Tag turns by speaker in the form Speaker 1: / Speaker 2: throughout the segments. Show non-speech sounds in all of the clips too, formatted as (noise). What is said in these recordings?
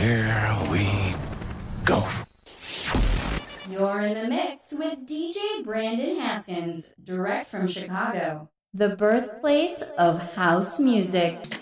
Speaker 1: Here we go.
Speaker 2: You're in the mix with DJ Brandon Haskins, direct from Chicago, the birthplace of house music.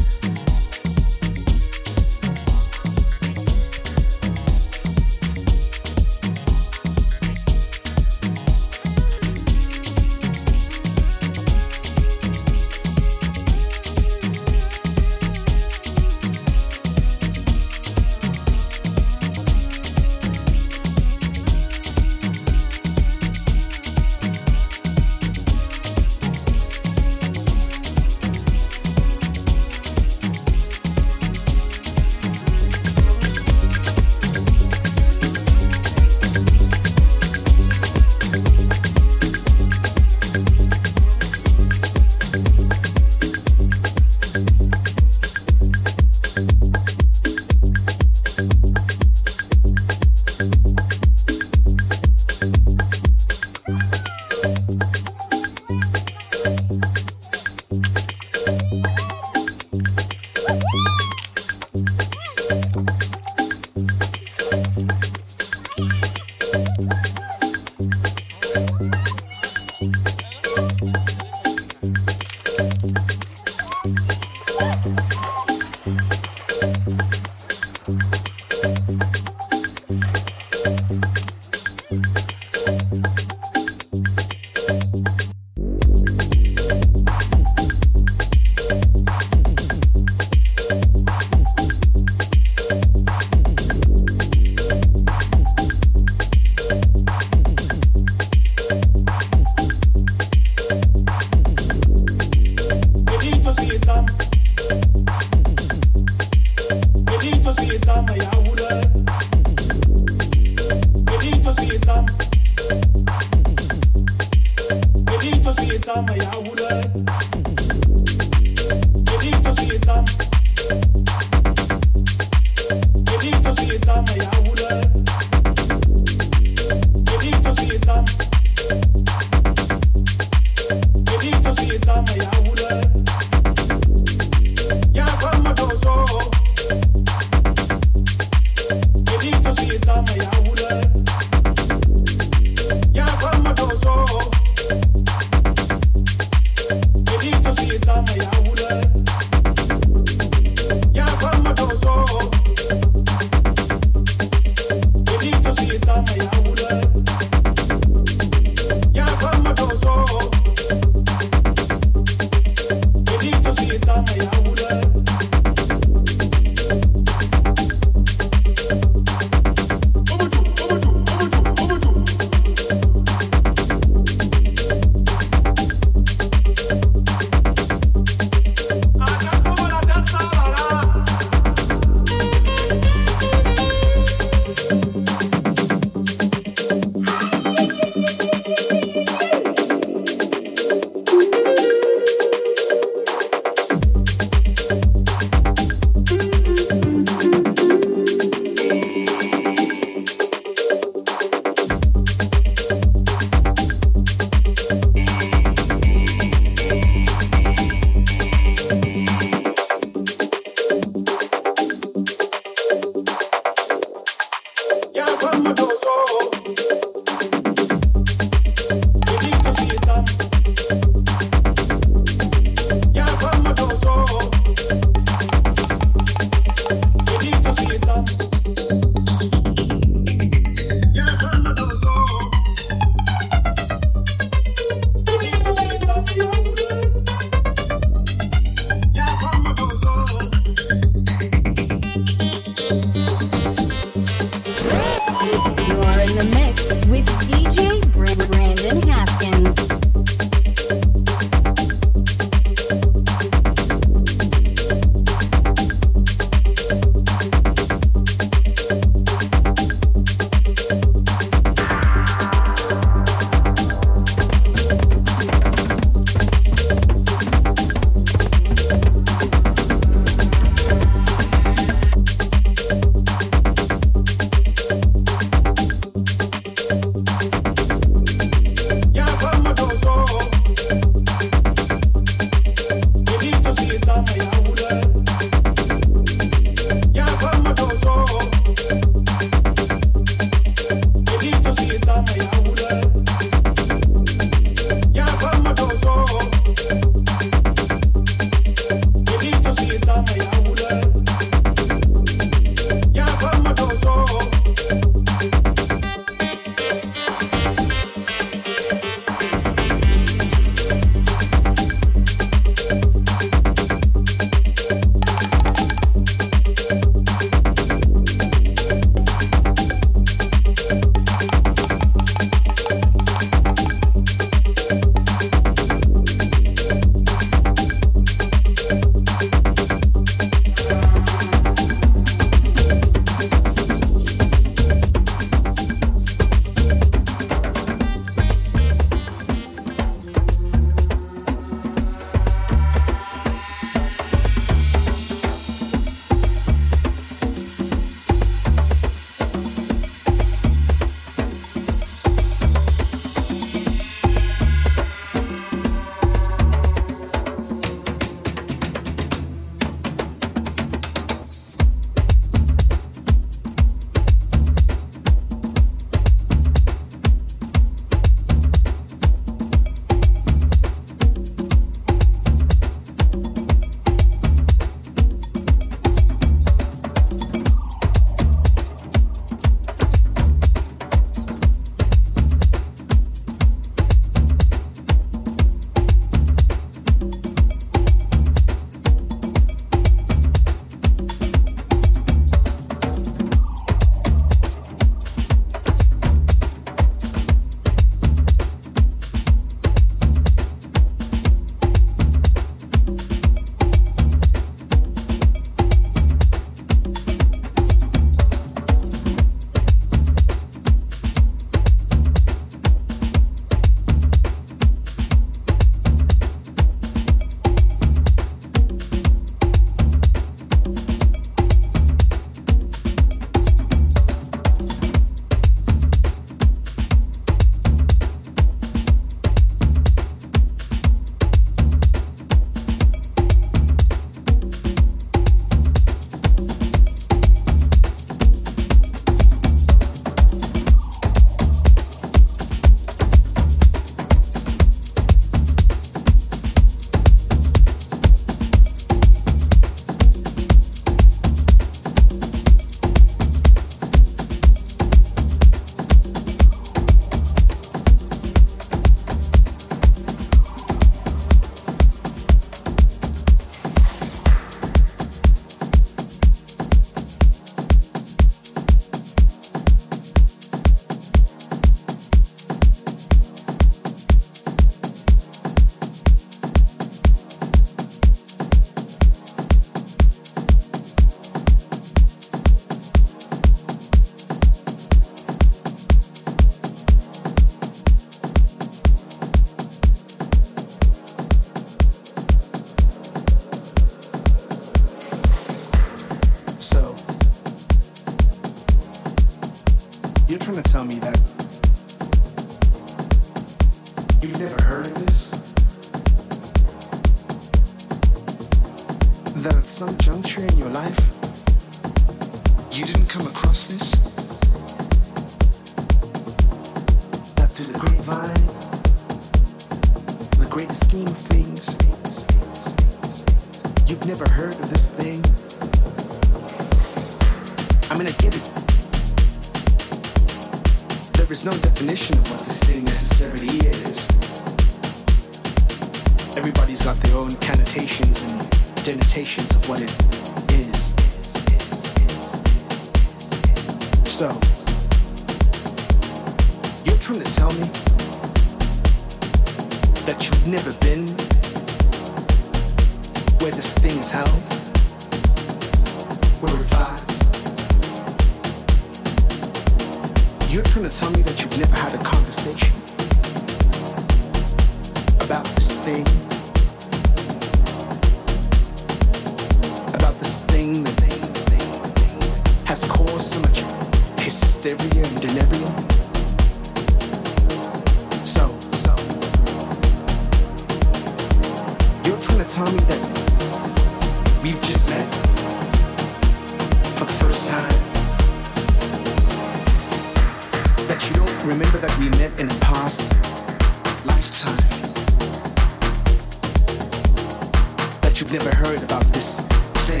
Speaker 3: never heard about this thing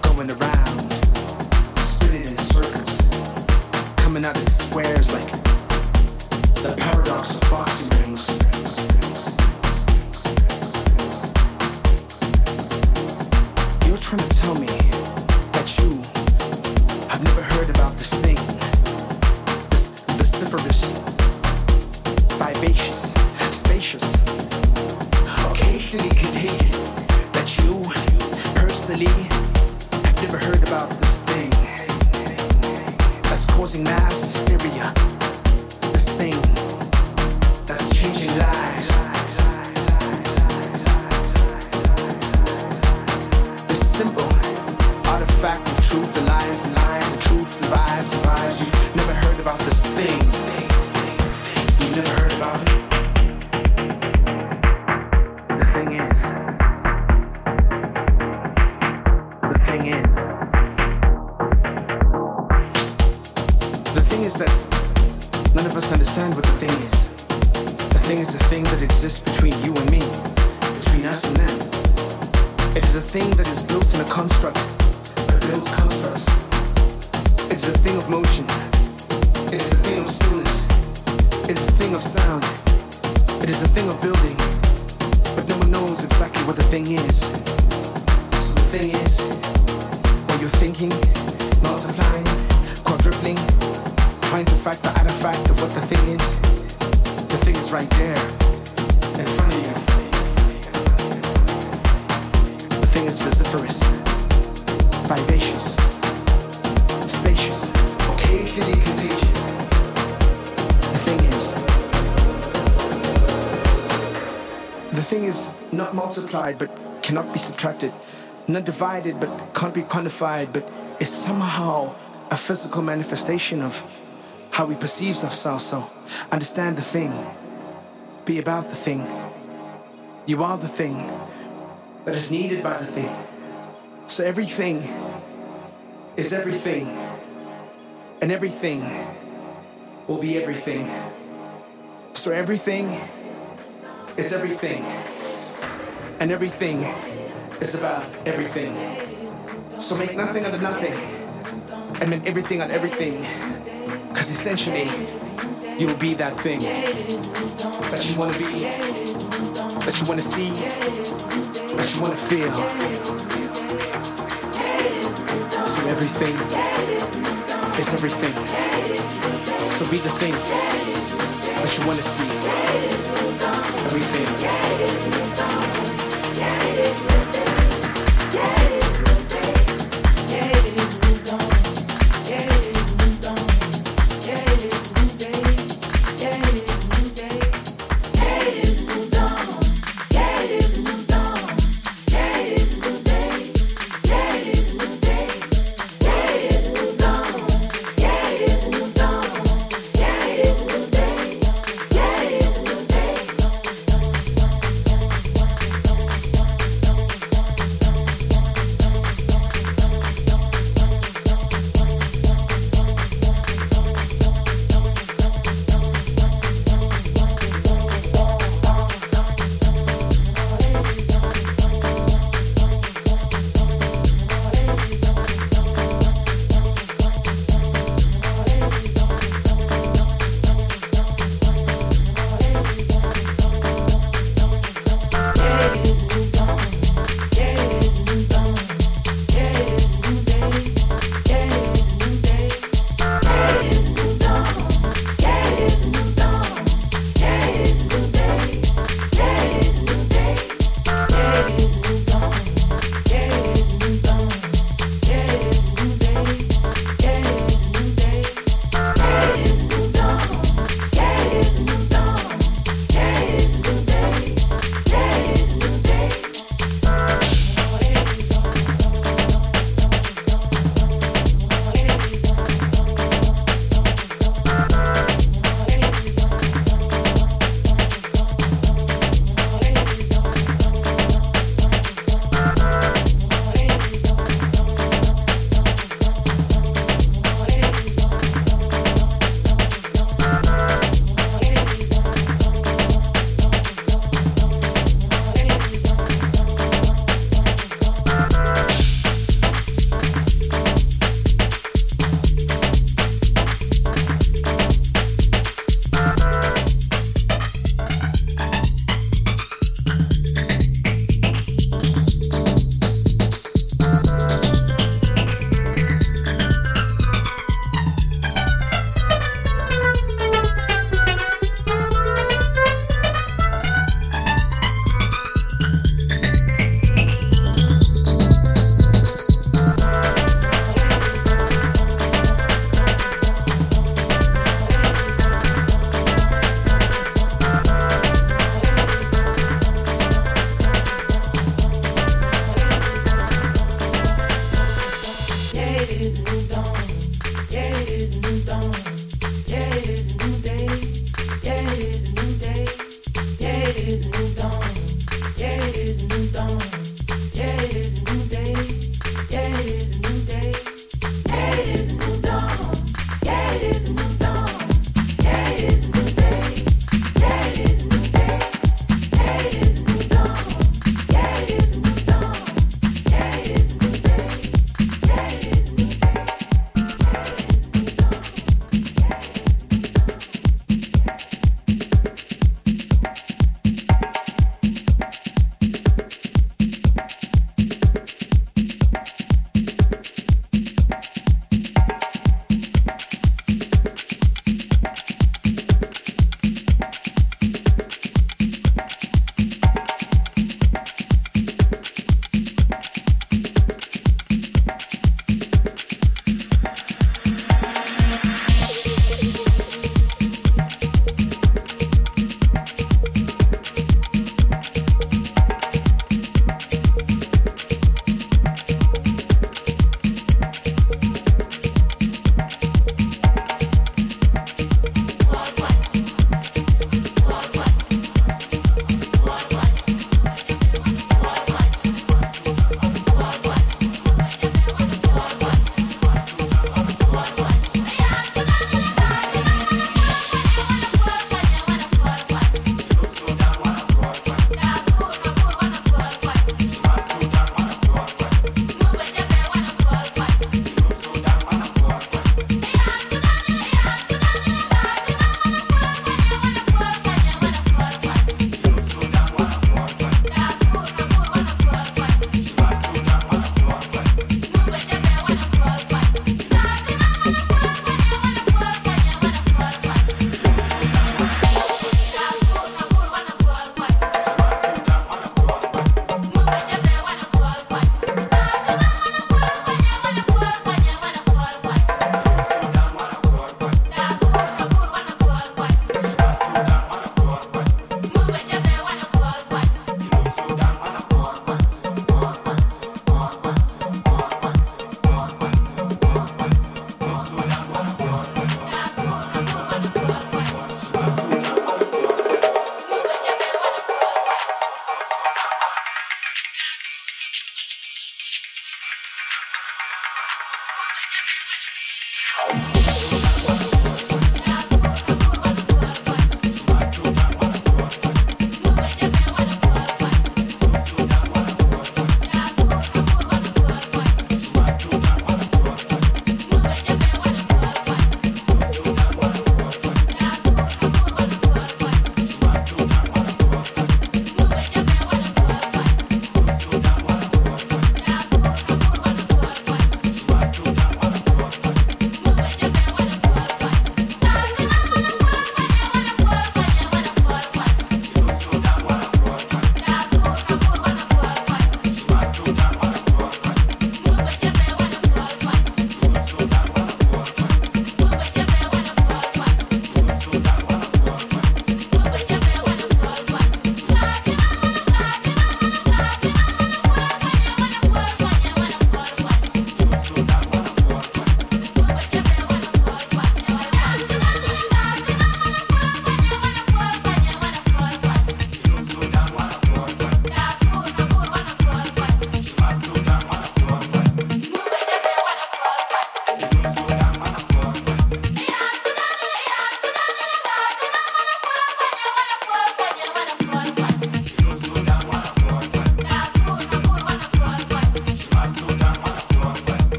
Speaker 3: going around. cannot be subtracted, not divided, but can't be quantified, but is somehow a physical manifestation of how we perceive ourselves. So understand the thing, be about the thing. You are the thing that is needed by the thing. So everything is everything, and everything will be everything. So everything is everything and everything is about everything. So make nothing out of nothing, and then everything out of everything, because essentially, you'll be that thing that you want to be, that you want to see, that you want to feel. So everything is everything. So be the thing that you want to see.
Speaker 4: Everything.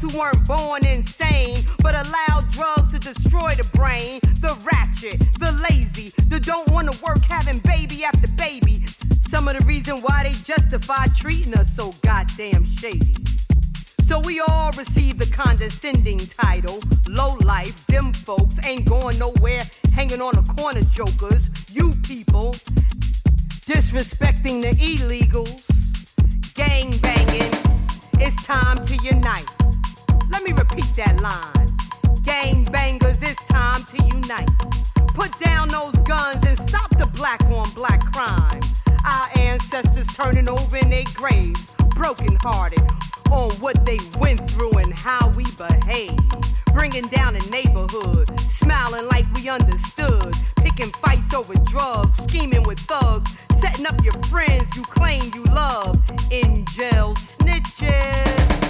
Speaker 4: Who weren't born insane, but allowed drugs to destroy the brain. The ratchet, the lazy, the don't wanna work having baby after baby. Some of the reason why they justify treating us so goddamn shady. So we all receive the condescending title. Low life, them folks ain't going nowhere, hanging on the corner jokers. You people disrespecting the illegals, gang banging. It's time to unite. Let me repeat that line. Gang bangers, it's time to unite. Put down those guns and stop the black on black crime. Our ancestors turning over in their graves, broken hearted on what they went through and how we behave. Bringing down the neighborhood, smiling like we understood. Picking fights over drugs, scheming with thugs, setting up your friends you claim you love. In jail snitches.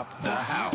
Speaker 5: top the house.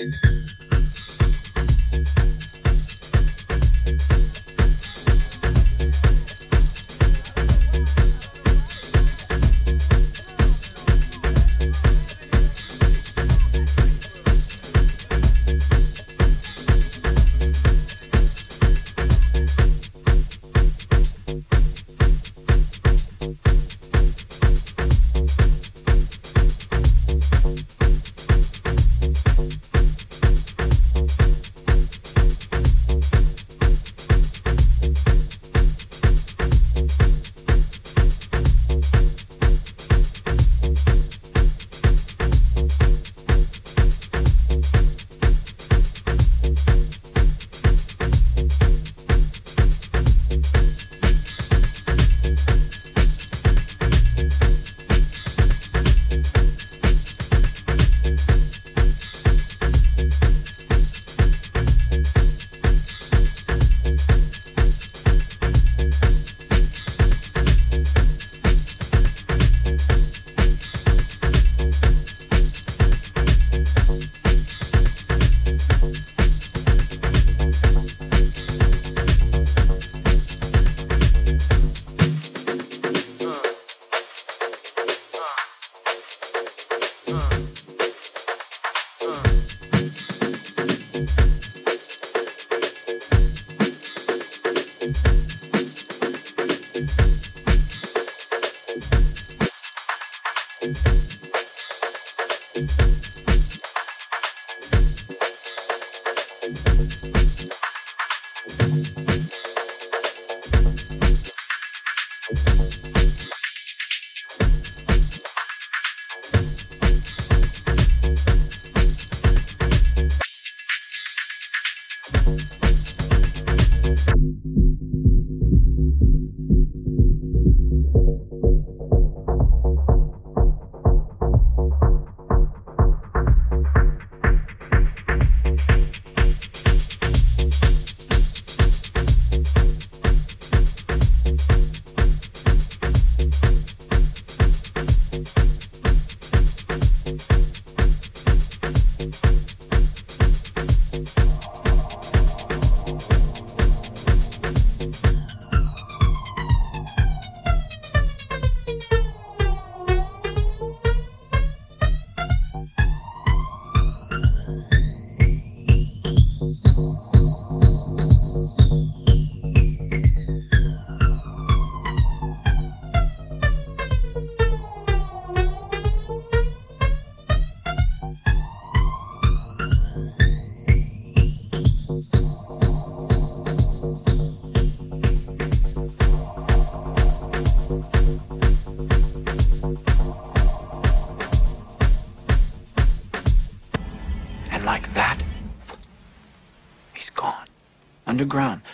Speaker 6: Underground. (laughs)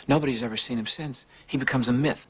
Speaker 6: Nobody's ever seen him since. He becomes a myth.